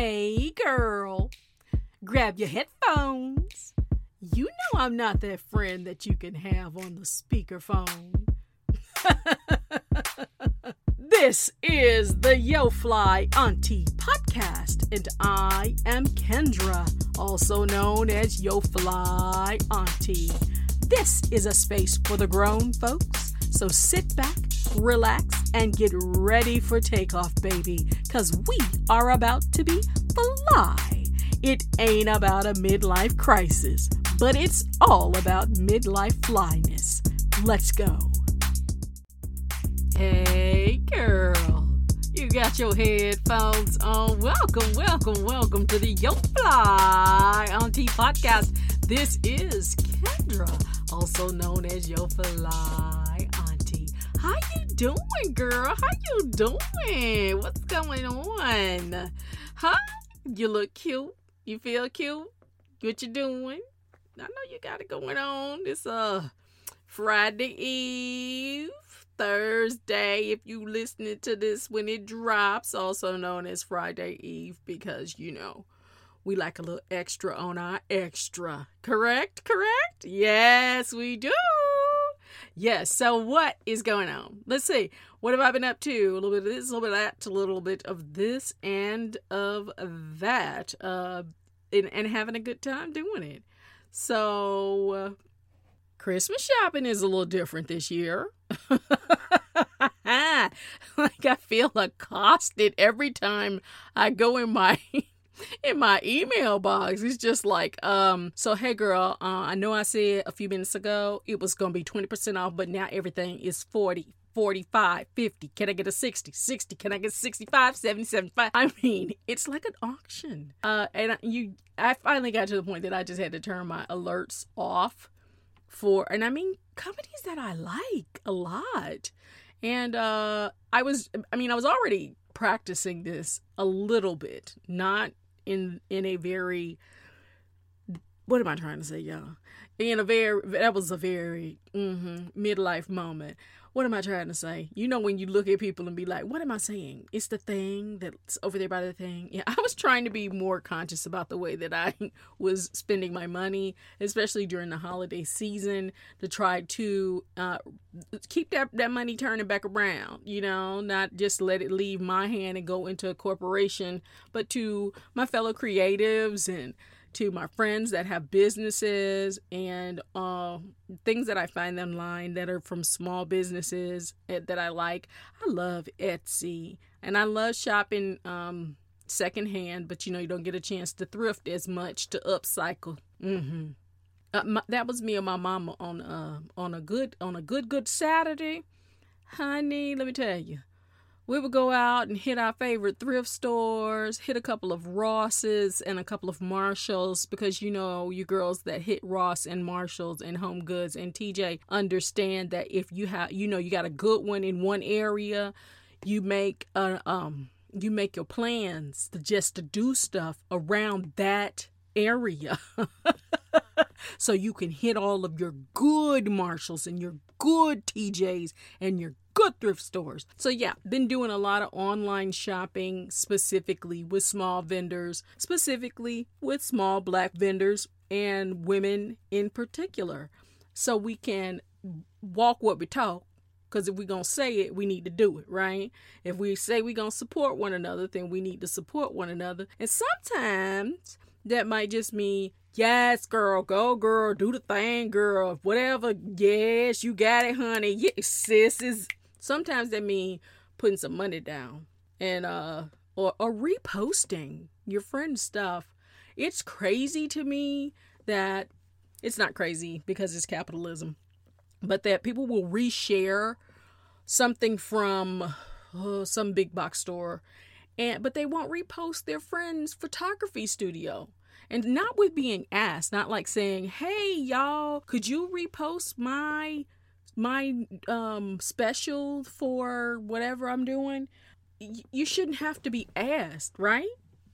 Hey, girl, grab your headphones. You know I'm not that friend that you can have on the speakerphone. this is the Yo Fly Auntie podcast, and I am Kendra, also known as Yo Fly Auntie. This is a space for the grown folks, so sit back, relax, and get ready for takeoff, baby, because we are about to be fly. It ain't about a midlife crisis, but it's all about midlife flyness. Let's go. Hey, girl. You got your headphones on. Welcome, welcome, welcome to the Yo Fly on Auntie podcast. This is Kendra, also known as Yo Fly doing, girl? How you doing? What's going on? Huh? You look cute. You feel cute. What you doing? I know you got it going on. It's uh Friday Eve, Thursday. If you listening to this when it drops, also known as Friday Eve, because you know we like a little extra on our extra. Correct? Correct? Yes, we do. Yes. So what is going on? Let's see. What have I been up to? A little bit of this, a little bit of that, a little bit of this and of that. Uh, and, and having a good time doing it. So uh, Christmas shopping is a little different this year. like I feel accosted every time I go in my in my email box. It's just like, um, so hey girl, uh, I know I said a few minutes ago it was gonna be 20% off, but now everything is 40. 45, 50. Can I get a 60? 60. Can I get 65, 70, 75? I mean, it's like an auction. Uh, and you, I finally got to the point that I just had to turn my alerts off for, and I mean, companies that I like a lot. And uh, I was, I mean, I was already practicing this a little bit, not in in a very what am I trying to say, y'all? In a very that was a very mm-hmm, midlife moment. What am I trying to say? You know when you look at people and be like, "What am I saying?" It's the thing that's over there by the thing. Yeah, I was trying to be more conscious about the way that I was spending my money, especially during the holiday season, to try to uh, keep that that money turning back around. You know, not just let it leave my hand and go into a corporation, but to my fellow creatives and to my friends that have businesses and uh, things that I find online that are from small businesses eh, that I like. I love Etsy and I love shopping um, secondhand, but you know, you don't get a chance to thrift as much to upcycle. Mm-hmm. Uh, my, that was me and my mama on uh, on a good on a good good Saturday, honey. Let me tell you, we would go out and hit our favorite thrift stores, hit a couple of Rosses and a couple of Marshalls because you know you girls that hit Ross and Marshalls and Home Goods and TJ understand that if you have you know you got a good one in one area, you make a um you make your plans to just to do stuff around that area. so you can hit all of your good Marshalls and your good TJs and your good thrift stores. So yeah, been doing a lot of online shopping specifically with small vendors, specifically with small black vendors and women in particular. So we can walk what we talk because if we're going to say it, we need to do it, right? If we say we're going to support one another, then we need to support one another. And sometimes that might just mean, yes, girl, go, girl, do the thing, girl, whatever. Yes, you got it, honey. Yes, sis is sometimes that mean putting some money down and uh or, or reposting your friend's stuff. It's crazy to me that it's not crazy because it's capitalism, but that people will reshare something from oh, some big box store and but they won't repost their friend's photography studio and not with being asked not like saying hey y'all could you repost my my um special for whatever I'm doing, you shouldn't have to be asked, right?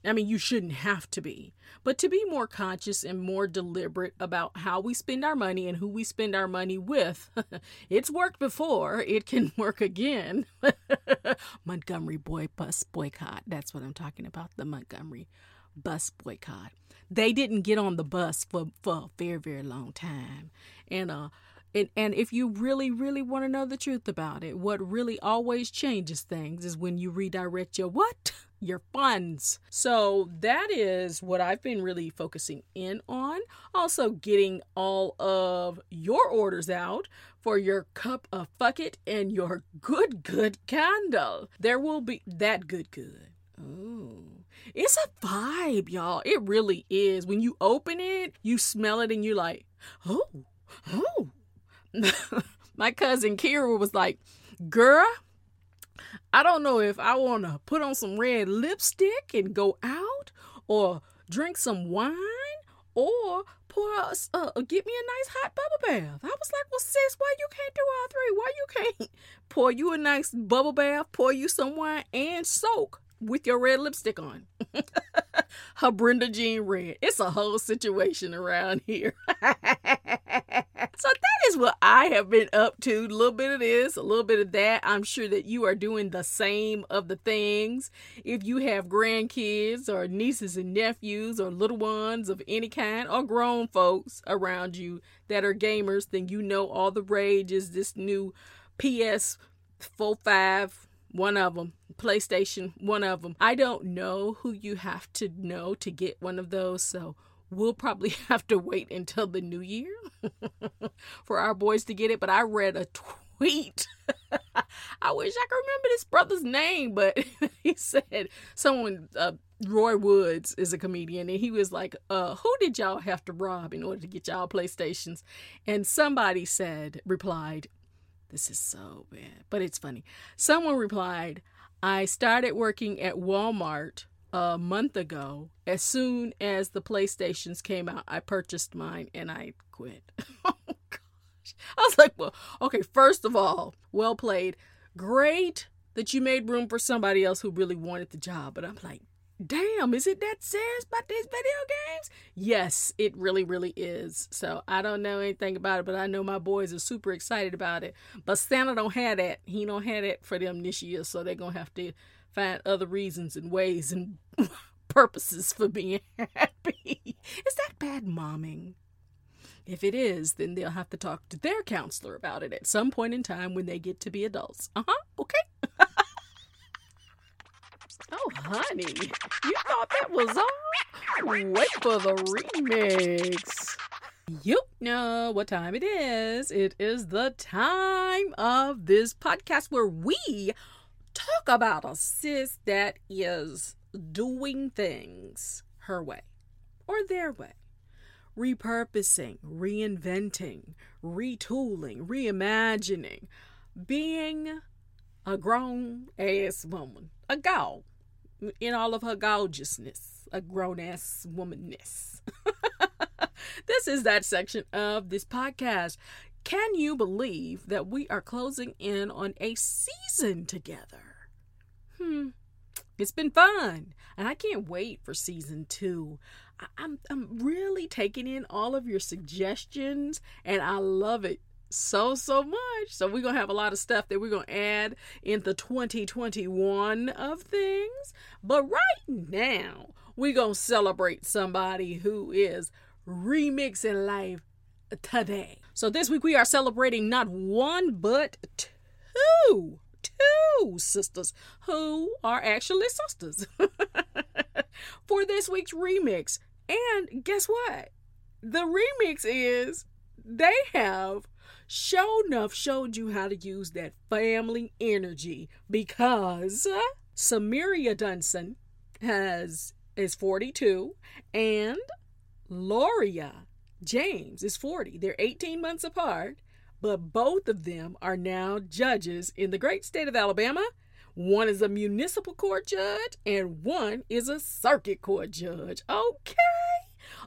I mean, you shouldn't have to be, but to be more conscious and more deliberate about how we spend our money and who we spend our money with. it's worked before, it can work again. Montgomery boy bus boycott. That's what I'm talking about. The Montgomery bus boycott. They didn't get on the bus for, for a very, very long time. And uh and, and if you really, really want to know the truth about it, what really always changes things is when you redirect your what? Your funds. So that is what I've been really focusing in on. Also, getting all of your orders out for your cup of fuck it and your good, good candle. There will be that good, good. Ooh. It's a vibe, y'all. It really is. When you open it, you smell it and you're like, oh, oh. My cousin Kira was like, girl, I don't know if I want to put on some red lipstick and go out or drink some wine or pour us, uh, get me a nice hot bubble bath. I was like, well, sis, why you can't do all three? Why you can't pour you a nice bubble bath, pour you some wine, and soak with your red lipstick on. Her Brenda Jean red. It's a whole situation around here. so that is what I have been up to. A little bit of this, a little bit of that. I'm sure that you are doing the same of the things. If you have grandkids or nieces and nephews or little ones of any kind or grown folks around you that are gamers, then you know all the rage is this new PS 4 5 one of them. PlayStation, one of them. I don't know who you have to know to get one of those, so we'll probably have to wait until the new year for our boys to get it. But I read a tweet. I wish I could remember this brother's name, but he said someone, uh, Roy Woods is a comedian, and he was like, uh, Who did y'all have to rob in order to get y'all PlayStations? And somebody said, replied, this is so bad, but it's funny. Someone replied, I started working at Walmart a month ago. As soon as the PlayStations came out, I purchased mine and I quit. oh, gosh. I was like, well, okay, first of all, well played. Great that you made room for somebody else who really wanted the job. But I'm like, damn, is it that serious about these video games? Yes, it really, really is. So I don't know anything about it, but I know my boys are super excited about it. But Santa don't have that. He don't have that for them this year, so they're gonna have to find other reasons and ways and purposes for being happy. Is that bad momming? If it is, then they'll have to talk to their counselor about it at some point in time when they get to be adults. Uh huh. Okay. Oh, honey, you thought that was all? Wait for the remix. You know what time it is. It is the time of this podcast where we talk about a sis that is doing things her way or their way, repurposing, reinventing, retooling, reimagining, being a grown ass woman, a gal in all of her gorgeousness, a grown ass womanness. this is that section of this podcast. Can you believe that we are closing in on a season together? Hmm. It's been fun, and I can't wait for season two. I'm I'm really taking in all of your suggestions, and I love it so so much. So we're gonna have a lot of stuff that we're gonna add in the 2021 of things. But right now, we're gonna celebrate somebody who is remixing life today. So this week we are celebrating not one but two two sisters who are actually sisters for this week's remix. And guess what? The remix is they have show enough showed you how to use that family energy because Samaria Dunson has is 42 and Loria James is 40. They're 18 months apart, but both of them are now judges in the great state of Alabama. One is a municipal court judge and one is a circuit court judge. Okay.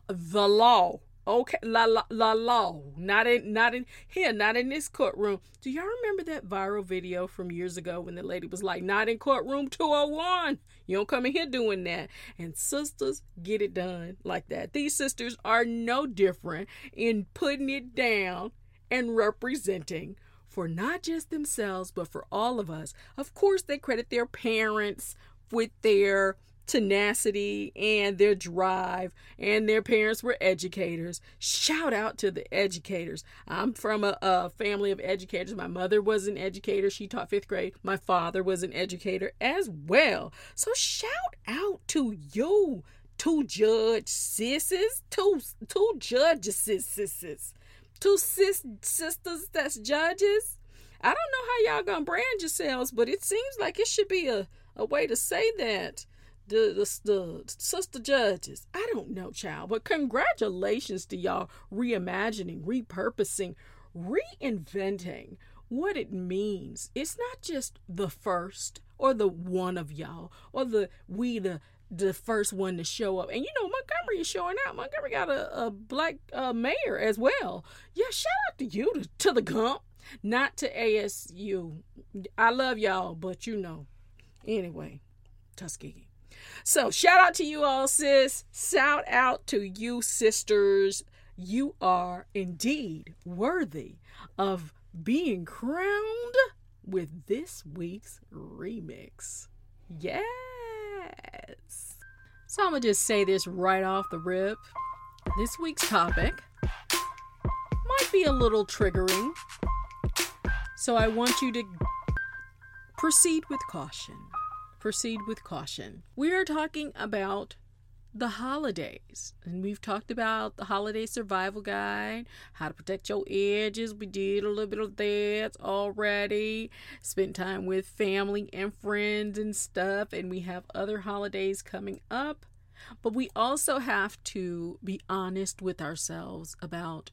The law Okay, la la la law, not in not in here, not in this courtroom. Do y'all remember that viral video from years ago when the lady was like, "Not in courtroom 201. You don't come in here doing that." And sisters get it done like that. These sisters are no different in putting it down and representing for not just themselves but for all of us. Of course, they credit their parents with their tenacity and their drive, and their parents were educators. Shout out to the educators. I'm from a, a, family of educators. My mother was an educator, she taught fifth grade. My father was an educator as well. So, shout out to you. Two judge sisses, two two judges sisses, two sis sisters that's judges. I don't know how y'all gonna brand yourselves, but it seems like it should be a, a way to say that the, the, the sister judges. I don't know, child, but congratulations to y'all reimagining, repurposing, reinventing what it means. It's not just the first or the one of y'all or the we the the first one to show up. And you know Montgomery is showing out. Montgomery got a, a black uh, mayor as well. Yeah, shout out to you to, to the Gump, not to ASU. I love y'all, but you know. Anyway, Tuskegee. So shout out to you all, sis. Shout out to you, sisters. You are indeed worthy of being crowned with this week's remix. Yes. So I'm going to just say this right off the rip. This week's topic might be a little triggering. So I want you to proceed with caution proceed with caution. We are talking about the holidays. And we've talked about the holiday survival guide, how to protect your edges. We did a little bit of that already. Spent time with family and friends and stuff. And we have other holidays coming up. But we also have to be honest with ourselves about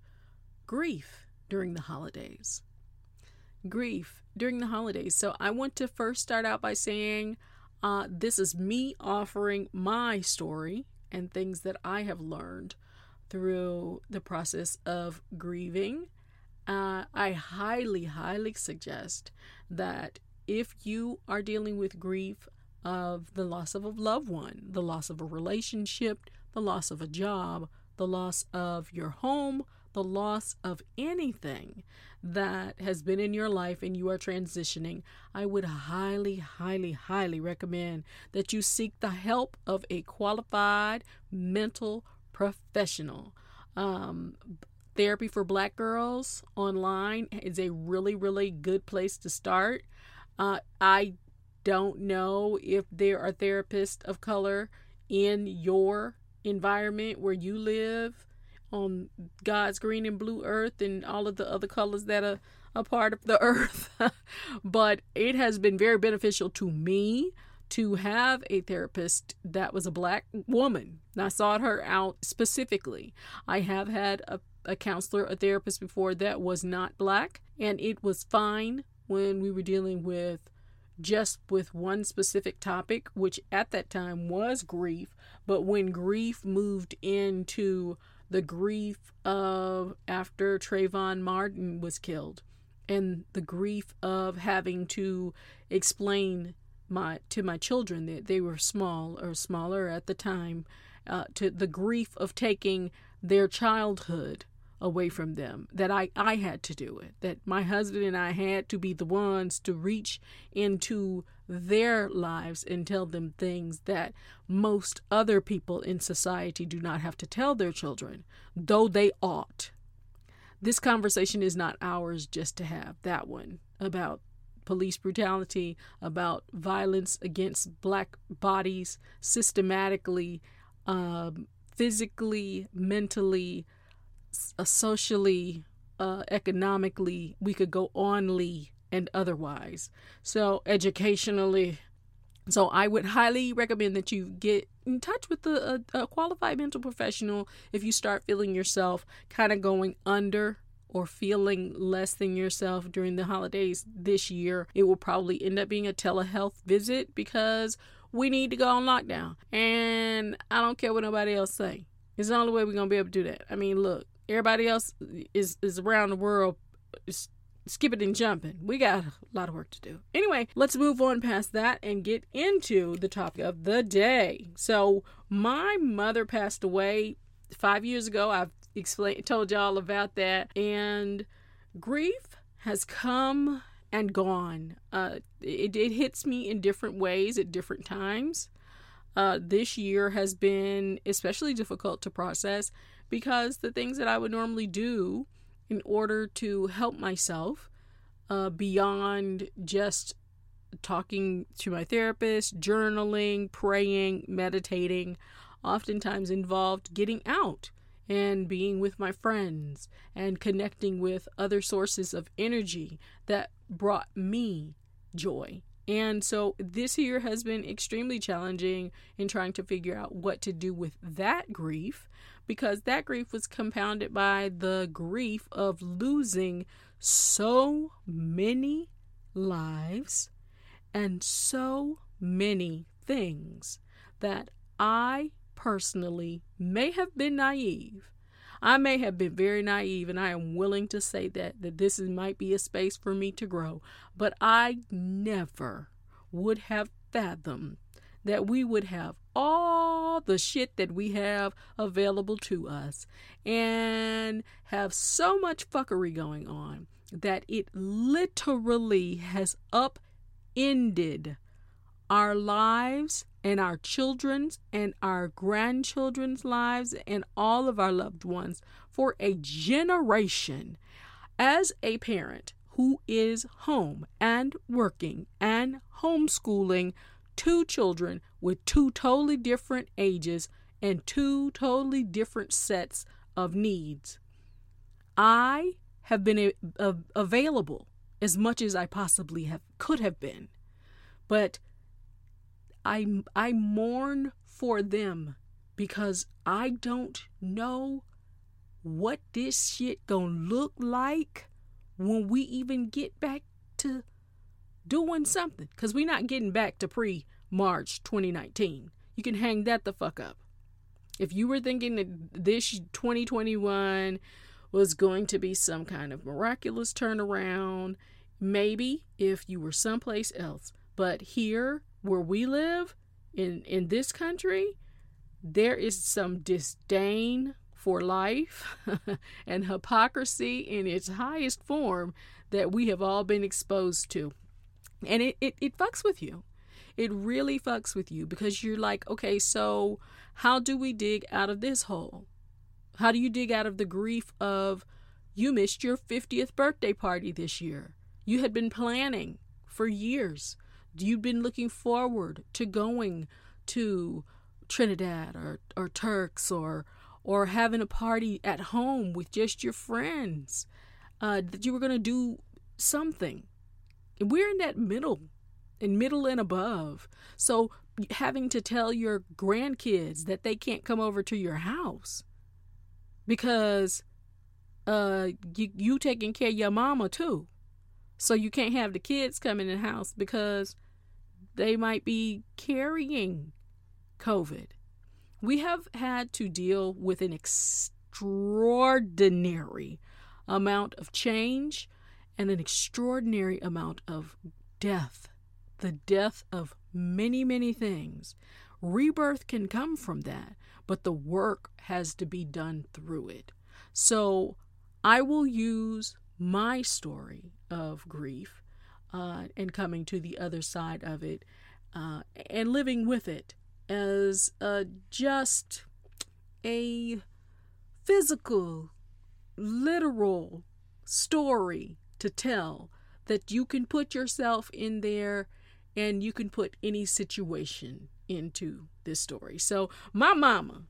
grief during the holidays. Grief during the holidays. So I want to first start out by saying, uh, this is me offering my story and things that I have learned through the process of grieving. Uh, I highly, highly suggest that if you are dealing with grief of the loss of a loved one, the loss of a relationship, the loss of a job, the loss of your home, the loss of anything that has been in your life and you are transitioning, I would highly, highly, highly recommend that you seek the help of a qualified mental professional. Um, therapy for black girls online is a really, really good place to start. Uh, I don't know if there are therapists of color in your environment where you live on God's green and blue earth and all of the other colors that are a part of the earth. but it has been very beneficial to me to have a therapist that was a black woman. I sought her out specifically. I have had a, a counselor, a therapist before that was not black, and it was fine when we were dealing with just with one specific topic, which at that time was grief. But when grief moved into the grief of after Trayvon Martin was killed and the grief of having to explain my to my children that they were small or smaller at the time uh, to the grief of taking their childhood away from them that I, I had to do it that my husband and I had to be the ones to reach into their lives and tell them things that most other people in society do not have to tell their children, though they ought. This conversation is not ours just to have, that one about police brutality, about violence against black bodies systematically, um, physically, mentally, uh, socially, uh, economically. We could go only and otherwise. So, educationally, so I would highly recommend that you get in touch with a, a, a qualified mental professional if you start feeling yourself kind of going under or feeling less than yourself during the holidays this year. It will probably end up being a telehealth visit because we need to go on lockdown. And I don't care what nobody else say. It's the only way we're gonna be able to do that. I mean, look, everybody else is is around the world skipping and jumping. We got a lot of work to do. Anyway, let's move on past that and get into the topic of the day. So, my mother passed away five years ago. I've explained, told y'all about that, and grief has come and gone. Uh, it, it hits me in different ways at different times. Uh, this year has been especially difficult to process because the things that I would normally do in order to help myself uh, beyond just talking to my therapist, journaling, praying, meditating, oftentimes involved getting out and being with my friends and connecting with other sources of energy that brought me joy. And so this year has been extremely challenging in trying to figure out what to do with that grief because that grief was compounded by the grief of losing so many lives and so many things that I personally may have been naive. I may have been very naive, and I am willing to say that that this is, might be a space for me to grow. But I never would have fathomed that we would have all the shit that we have available to us and have so much fuckery going on that it literally has upended our lives and our children's and our grandchildren's lives and all of our loved ones for a generation. As a parent who is home and working and homeschooling two children with two totally different ages and two totally different sets of needs. I have been a, a, available as much as I possibly have could have been, but I I mourn for them because I don't know what this shit gonna look like when we even get back to doing something because we're not getting back to pre March 2019. You can hang that the fuck up. If you were thinking that this 2021 was going to be some kind of miraculous turnaround, maybe if you were someplace else. But here, where we live, in, in this country, there is some disdain for life and hypocrisy in its highest form that we have all been exposed to and it, it, it fucks with you. It really fucks with you because you're like, okay, so how do we dig out of this hole? How do you dig out of the grief of you missed your 50th birthday party this year? You had been planning for years. You'd been looking forward to going to Trinidad or, or Turks or or having a party at home with just your friends. Uh, that you were going to do something we're in that middle, in middle and above. So having to tell your grandkids that they can't come over to your house because uh you, you taking care of your mama too. So you can't have the kids come in the house because they might be carrying COVID. We have had to deal with an extraordinary amount of change and an extraordinary amount of death, the death of many, many things. Rebirth can come from that, but the work has to be done through it. So I will use my story of grief uh, and coming to the other side of it uh, and living with it as uh, just a physical, literal story to tell that you can put yourself in there and you can put any situation into this story. So, my mama,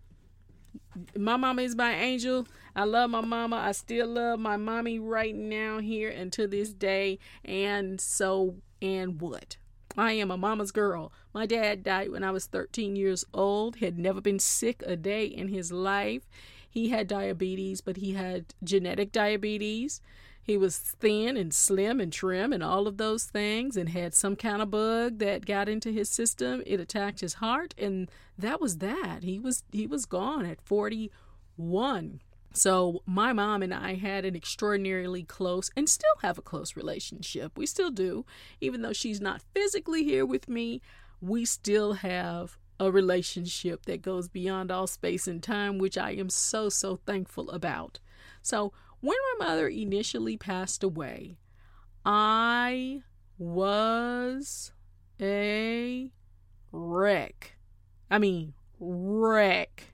my mama is my angel. I love my mama. I still love my mommy right now, here and to this day. And so, and what? I am a mama's girl. My dad died when I was 13 years old, had never been sick a day in his life. He had diabetes, but he had genetic diabetes. He was thin and slim and trim and all of those things and had some kind of bug that got into his system. It attacked his heart and that was that. He was he was gone at 41. So my mom and I had an extraordinarily close and still have a close relationship. We still do. Even though she's not physically here with me, we still have a relationship that goes beyond all space and time, which I am so, so thankful about. So, when my mother initially passed away, I was a wreck. I mean, wreck.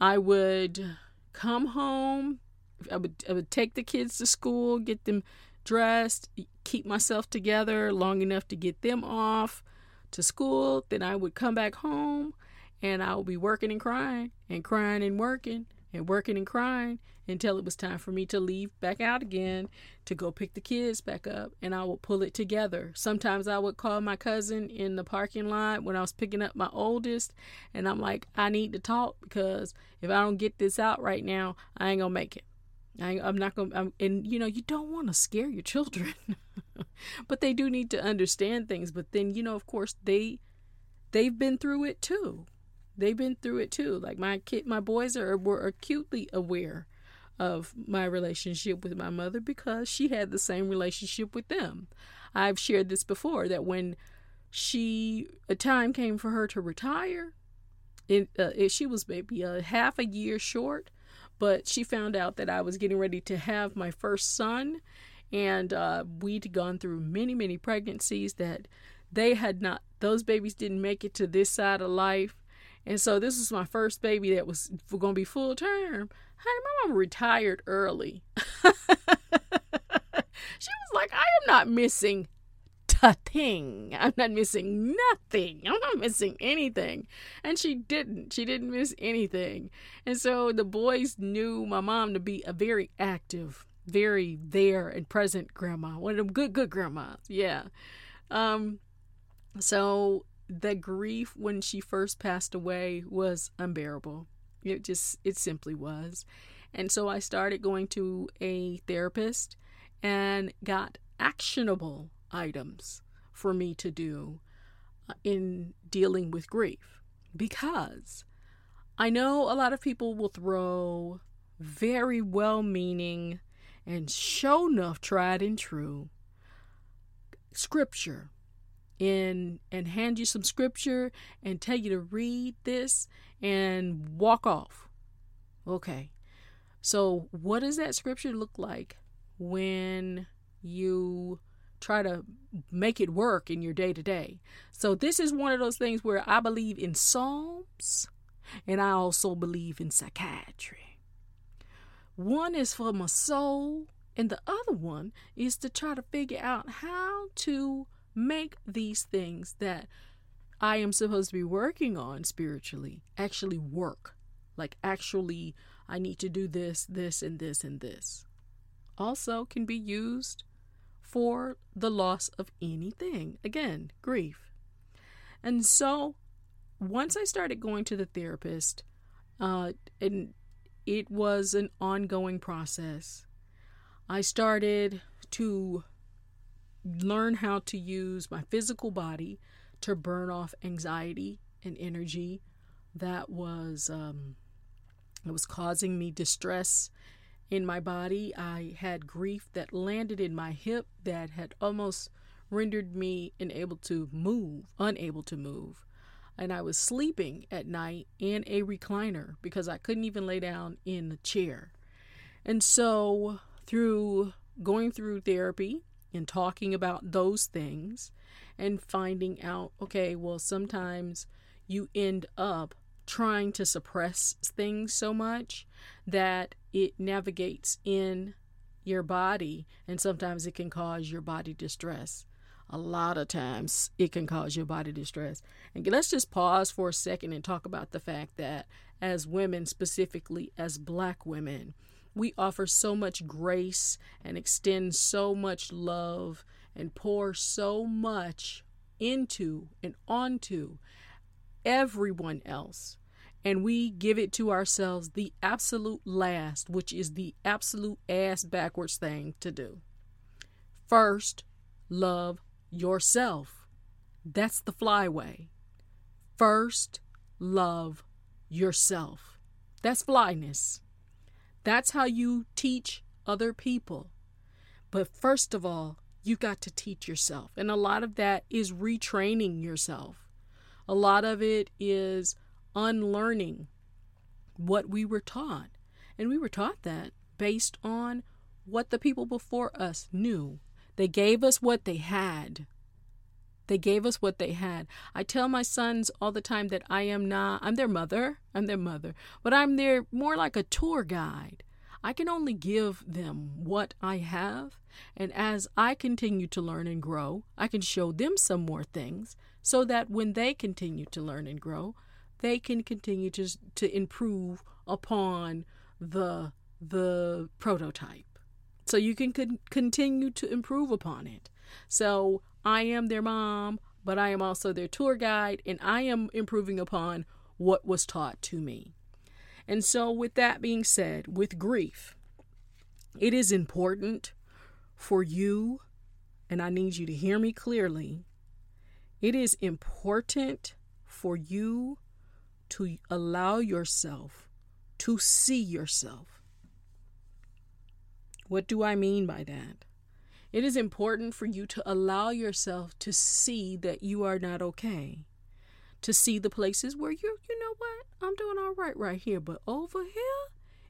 I would come home. I would, I would take the kids to school, get them dressed, keep myself together long enough to get them off to school. Then I would come back home and I would be working and crying and crying and working and working and crying until it was time for me to leave back out again to go pick the kids back up and I would pull it together. Sometimes I would call my cousin in the parking lot when I was picking up my oldest and I'm like, I need to talk because if I don't get this out right now, I ain't gonna make it. I, am not gonna, I'm, and you know, you don't want to scare your children, but they do need to understand things. But then, you know, of course, they, they've been through it too they've been through it too. Like my kid, my boys are were acutely aware of my relationship with my mother because she had the same relationship with them. I've shared this before that when she a time came for her to retire, it, uh, she was maybe a half a year short, but she found out that I was getting ready to have my first son, and uh, we'd gone through many many pregnancies that they had not those babies didn't make it to this side of life and so this was my first baby that was going to be full term. Honey, my mom retired early. she was like, I am not missing a thing. I'm not missing nothing. I'm not missing anything. And she didn't. She didn't miss anything. And so the boys knew my mom to be a very active, very there and present grandma. One of them good, good grandmas. Yeah. Um, so the grief when she first passed away was unbearable. It just, it simply was. And so I started going to a therapist and got actionable items for me to do uh, in dealing with grief because I know a lot of people will throw very well meaning and show enough tried and true scripture and and hand you some scripture and tell you to read this and walk off. Okay. So what does that scripture look like when you try to make it work in your day to day? So this is one of those things where I believe in psalms and I also believe in psychiatry. One is for my soul and the other one is to try to figure out how to make these things that I am supposed to be working on spiritually actually work. Like, actually, I need to do this, this, and this, and this. Also, can be used for the loss of anything. Again, grief. And so, once I started going to the therapist, uh, and it was an ongoing process, I started to learn how to use my physical body to burn off anxiety and energy that was um, it was causing me distress in my body. I had grief that landed in my hip that had almost rendered me unable to move, unable to move. And I was sleeping at night in a recliner because I couldn't even lay down in a chair. And so, through going through therapy and talking about those things and finding out okay, well, sometimes you end up trying to suppress things so much that it navigates in your body and sometimes it can cause your body distress. A lot of times it can cause your body distress. And let's just pause for a second and talk about the fact that as women, specifically as black women, we offer so much grace and extend so much love and pour so much into and onto everyone else. and we give it to ourselves the absolute last, which is the absolute ass backwards thing to do. First, love yourself. That's the flyway. First, love yourself. That's flyness. That's how you teach other people. But first of all, you got to teach yourself. And a lot of that is retraining yourself. A lot of it is unlearning what we were taught. And we were taught that based on what the people before us knew. They gave us what they had. They gave us what they had. I tell my sons all the time that I am not, I'm their mother, I'm their mother, but I'm their more like a tour guide. I can only give them what I have, and as I continue to learn and grow, I can show them some more things so that when they continue to learn and grow, they can continue to to improve upon the the prototype. So you can con- continue to improve upon it. So I am their mom, but I am also their tour guide, and I am improving upon what was taught to me. And so, with that being said, with grief, it is important for you, and I need you to hear me clearly. It is important for you to allow yourself to see yourself. What do I mean by that? It is important for you to allow yourself to see that you are not okay. To see the places where you, you know what, I'm doing all right right here, but over here,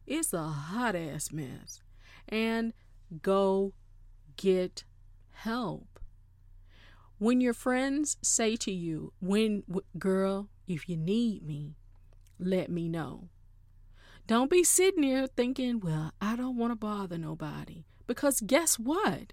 it's a hot ass mess. And go get help. When your friends say to you, when girl, if you need me, let me know. Don't be sitting there thinking, well, I don't want to bother nobody. Because guess what?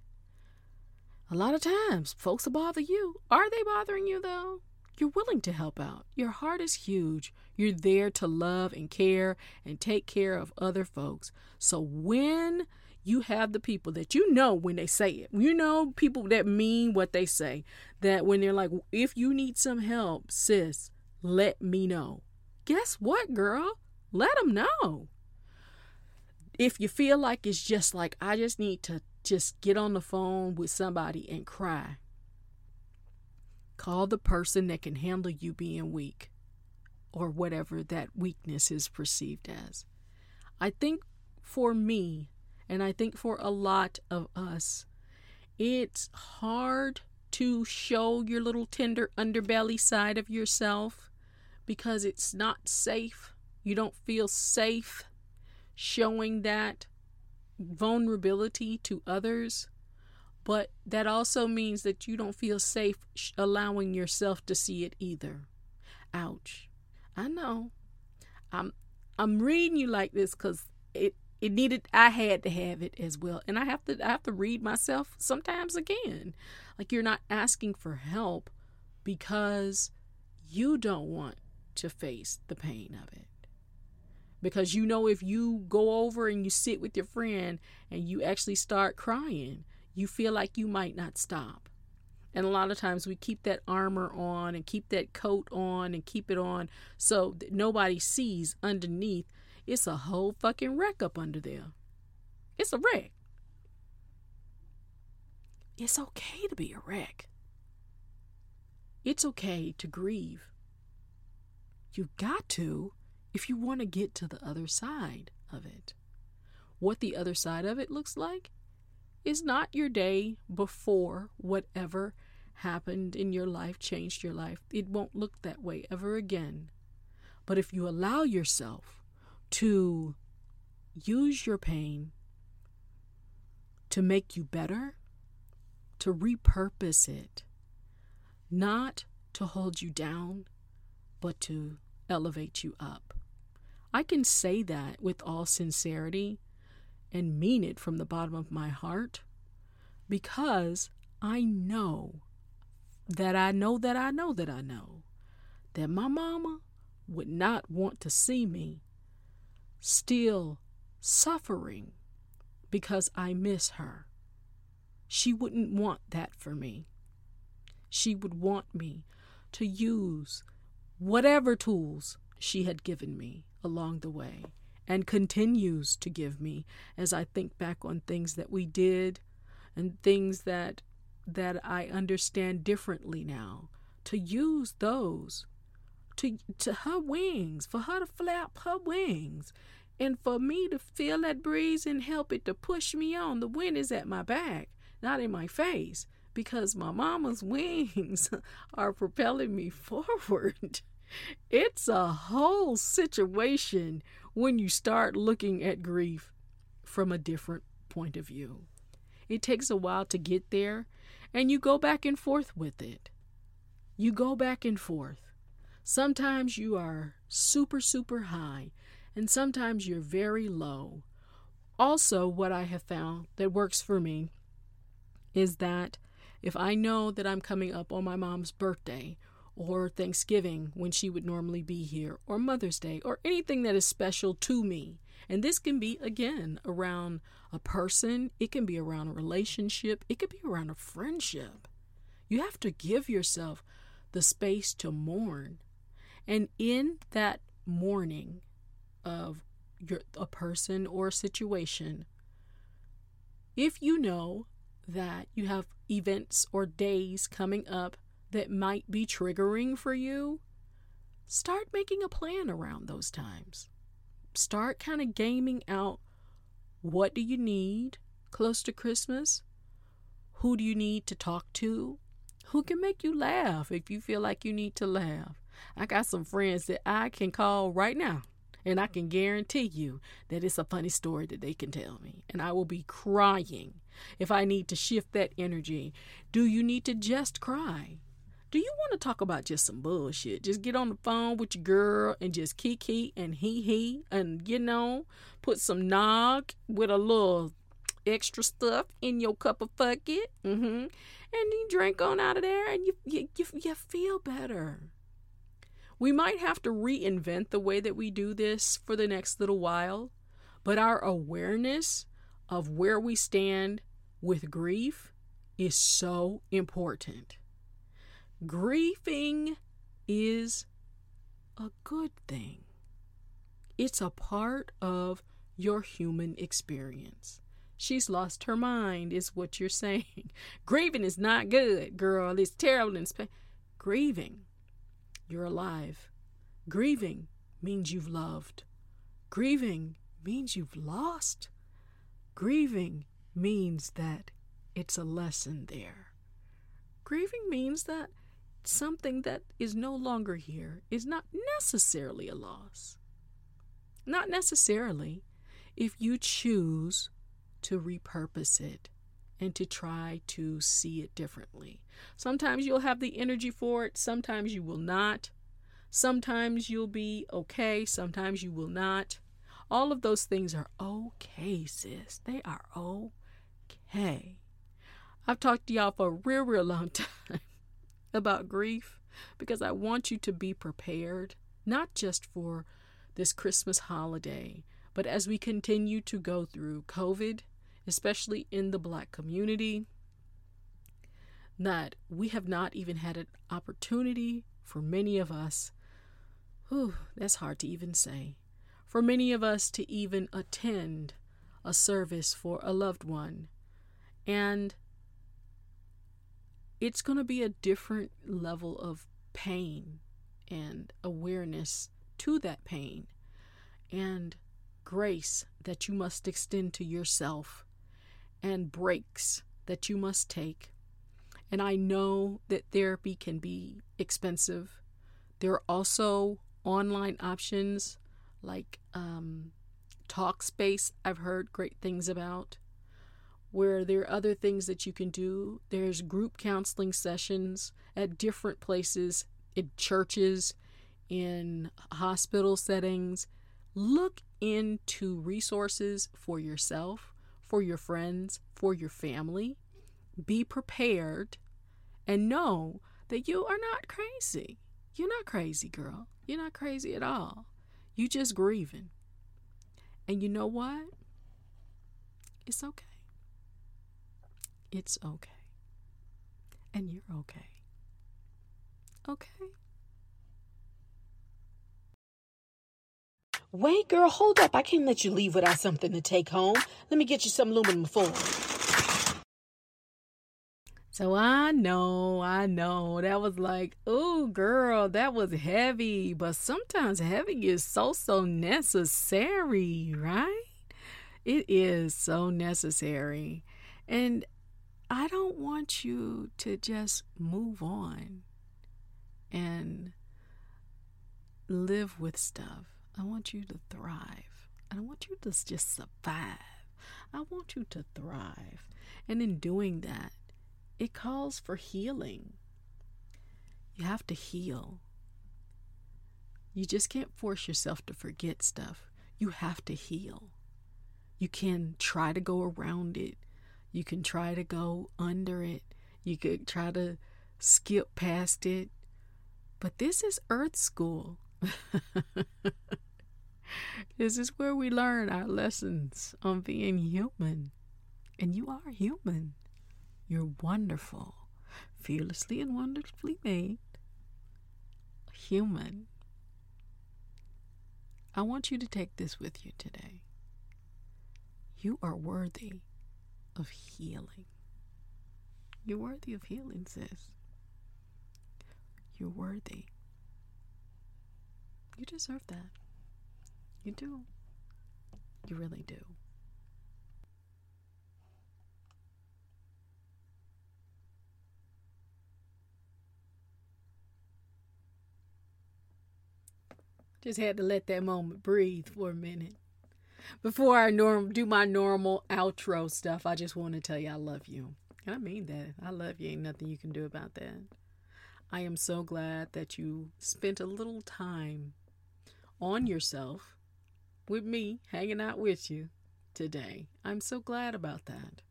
A lot of times, folks will bother you. Are they bothering you, though? You're willing to help out. Your heart is huge. You're there to love and care and take care of other folks. So when you have the people that you know when they say it, you know people that mean what they say, that when they're like, if you need some help, sis, let me know. Guess what, girl? Let them know. If you feel like it's just like, I just need to just get on the phone with somebody and cry, call the person that can handle you being weak or whatever that weakness is perceived as. I think for me, and I think for a lot of us, it's hard to show your little tender underbelly side of yourself because it's not safe. You don't feel safe showing that vulnerability to others. But that also means that you don't feel safe allowing yourself to see it either. Ouch. I know. I'm I'm reading you like this cuz it it needed I had to have it as well. And I have to I have to read myself sometimes again. Like you're not asking for help because you don't want to face the pain of it. Because you know, if you go over and you sit with your friend and you actually start crying, you feel like you might not stop. And a lot of times we keep that armor on and keep that coat on and keep it on so that nobody sees underneath. It's a whole fucking wreck up under there. It's a wreck. It's okay to be a wreck. It's okay to grieve. You've got to if you want to get to the other side of it. What the other side of it looks like is not your day before whatever happened in your life changed your life. It won't look that way ever again. But if you allow yourself to use your pain to make you better, to repurpose it, not to hold you down, but to elevate you up. I can say that with all sincerity and mean it from the bottom of my heart because I know that I know that I know that I know that my mama would not want to see me still suffering because I miss her. She wouldn't want that for me. She would want me to use whatever tools she had given me along the way and continues to give me as I think back on things that we did and things that that I understand differently now. To use those to to her wings for her to flap her wings and for me to feel that breeze and help it to push me on. The wind is at my back not in my face because my mama's wings are propelling me forward it's a whole situation when you start looking at grief from a different point of view. It takes a while to get there, and you go back and forth with it. You go back and forth. Sometimes you are super, super high, and sometimes you're very low. Also, what I have found that works for me is that if I know that I'm coming up on my mom's birthday or Thanksgiving when she would normally be here, or Mother's Day, or anything that is special to me. And this can be, again, around a person, it can be around a relationship, it could be around a friendship. You have to give yourself the space to mourn. And in that mourning of your, a person or a situation, if you know that you have events or days coming up that might be triggering for you, start making a plan around those times. Start kind of gaming out what do you need close to Christmas? Who do you need to talk to? Who can make you laugh if you feel like you need to laugh? I got some friends that I can call right now and I can guarantee you that it's a funny story that they can tell me. And I will be crying if I need to shift that energy. Do you need to just cry? Do you want to talk about just some bullshit? Just get on the phone with your girl and just kiki and hee hee and, you know, put some nog with a little extra stuff in your cup of fuck it. Mm-hmm. And you drink on out of there and you, you, you, you feel better. We might have to reinvent the way that we do this for the next little while, but our awareness of where we stand with grief is so important. Grieving is a good thing. It's a part of your human experience. She's lost her mind, is what you're saying. Grieving is not good, girl. It's terrible and pain. Grieving, you're alive. Grieving means you've loved. Grieving means you've lost. Grieving means that it's a lesson there. Grieving means that something that is no longer here is not necessarily a loss. Not necessarily if you choose to repurpose it and to try to see it differently. Sometimes you'll have the energy for it, sometimes you will not. Sometimes you'll be okay, sometimes you will not. All of those things are okay, sis. They are okay. I've talked to y'all for a real, real long time about grief because I want you to be prepared, not just for this Christmas holiday, but as we continue to go through COVID, especially in the black community, that we have not even had an opportunity for many of us. Whew, that's hard to even say. For many of us to even attend a service for a loved one. And it's going to be a different level of pain and awareness to that pain and grace that you must extend to yourself and breaks that you must take. And I know that therapy can be expensive. There are also online options like um, Talkspace, I've heard great things about where there are other things that you can do. There's group counseling sessions at different places, in churches, in hospital settings. Look into resources for yourself, for your friends, for your family. Be prepared and know that you are not crazy. You're not crazy, girl. You're not crazy at all. You just grieving. And you know what? It's okay. It's okay. And you're okay. Okay? Wait, girl, hold up. I can't let you leave without something to take home. Let me get you some aluminum foil. So I know, I know. That was like, oh, girl, that was heavy. But sometimes heavy is so, so necessary, right? It is so necessary. And I don't want you to just move on and live with stuff. I want you to thrive. I don't want you to just survive. I want you to thrive. And in doing that, it calls for healing. You have to heal. You just can't force yourself to forget stuff. You have to heal. You can try to go around it. You can try to go under it. You could try to skip past it. But this is Earth School. this is where we learn our lessons on being human. And you are human. You're wonderful, fearlessly and wonderfully made. Human. I want you to take this with you today. You are worthy of healing. You're worthy of healing, sis. You're worthy. You deserve that. You do. You really do. Just had to let that moment breathe for a minute. Before I norm do my normal outro stuff, I just want to tell you I love you. And I mean that. I love you. Ain't nothing you can do about that. I am so glad that you spent a little time on yourself with me, hanging out with you today. I'm so glad about that.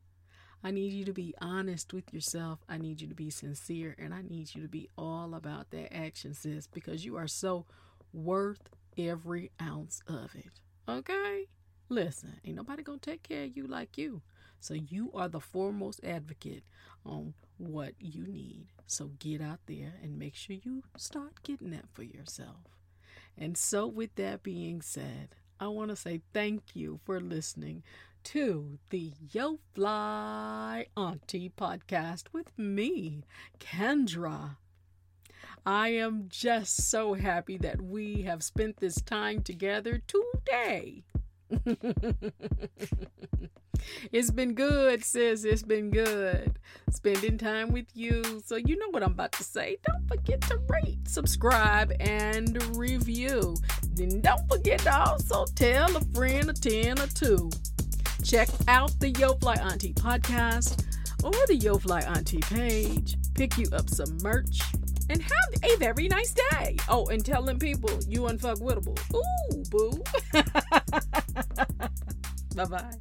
I need you to be honest with yourself. I need you to be sincere. And I need you to be all about that action, sis, because you are so worth every ounce of it. Okay? Listen, ain't nobody gonna take care of you like you. So you are the foremost advocate on what you need. So get out there and make sure you start getting that for yourself. And so, with that being said, I want to say thank you for listening to the Yo Fly Auntie podcast with me, Kendra. I am just so happy that we have spent this time together today. it's been good, sis. It's been good spending time with you. So, you know what I'm about to say. Don't forget to rate, subscribe, and review. Then, don't forget to also tell a friend, a 10 or two. Check out the Yo Fly Auntie podcast or the Yo Fly Auntie page. Pick you up some merch and have a very nice day. Oh, and tell them people you unfuckwittable. Ooh, boo. bye bye.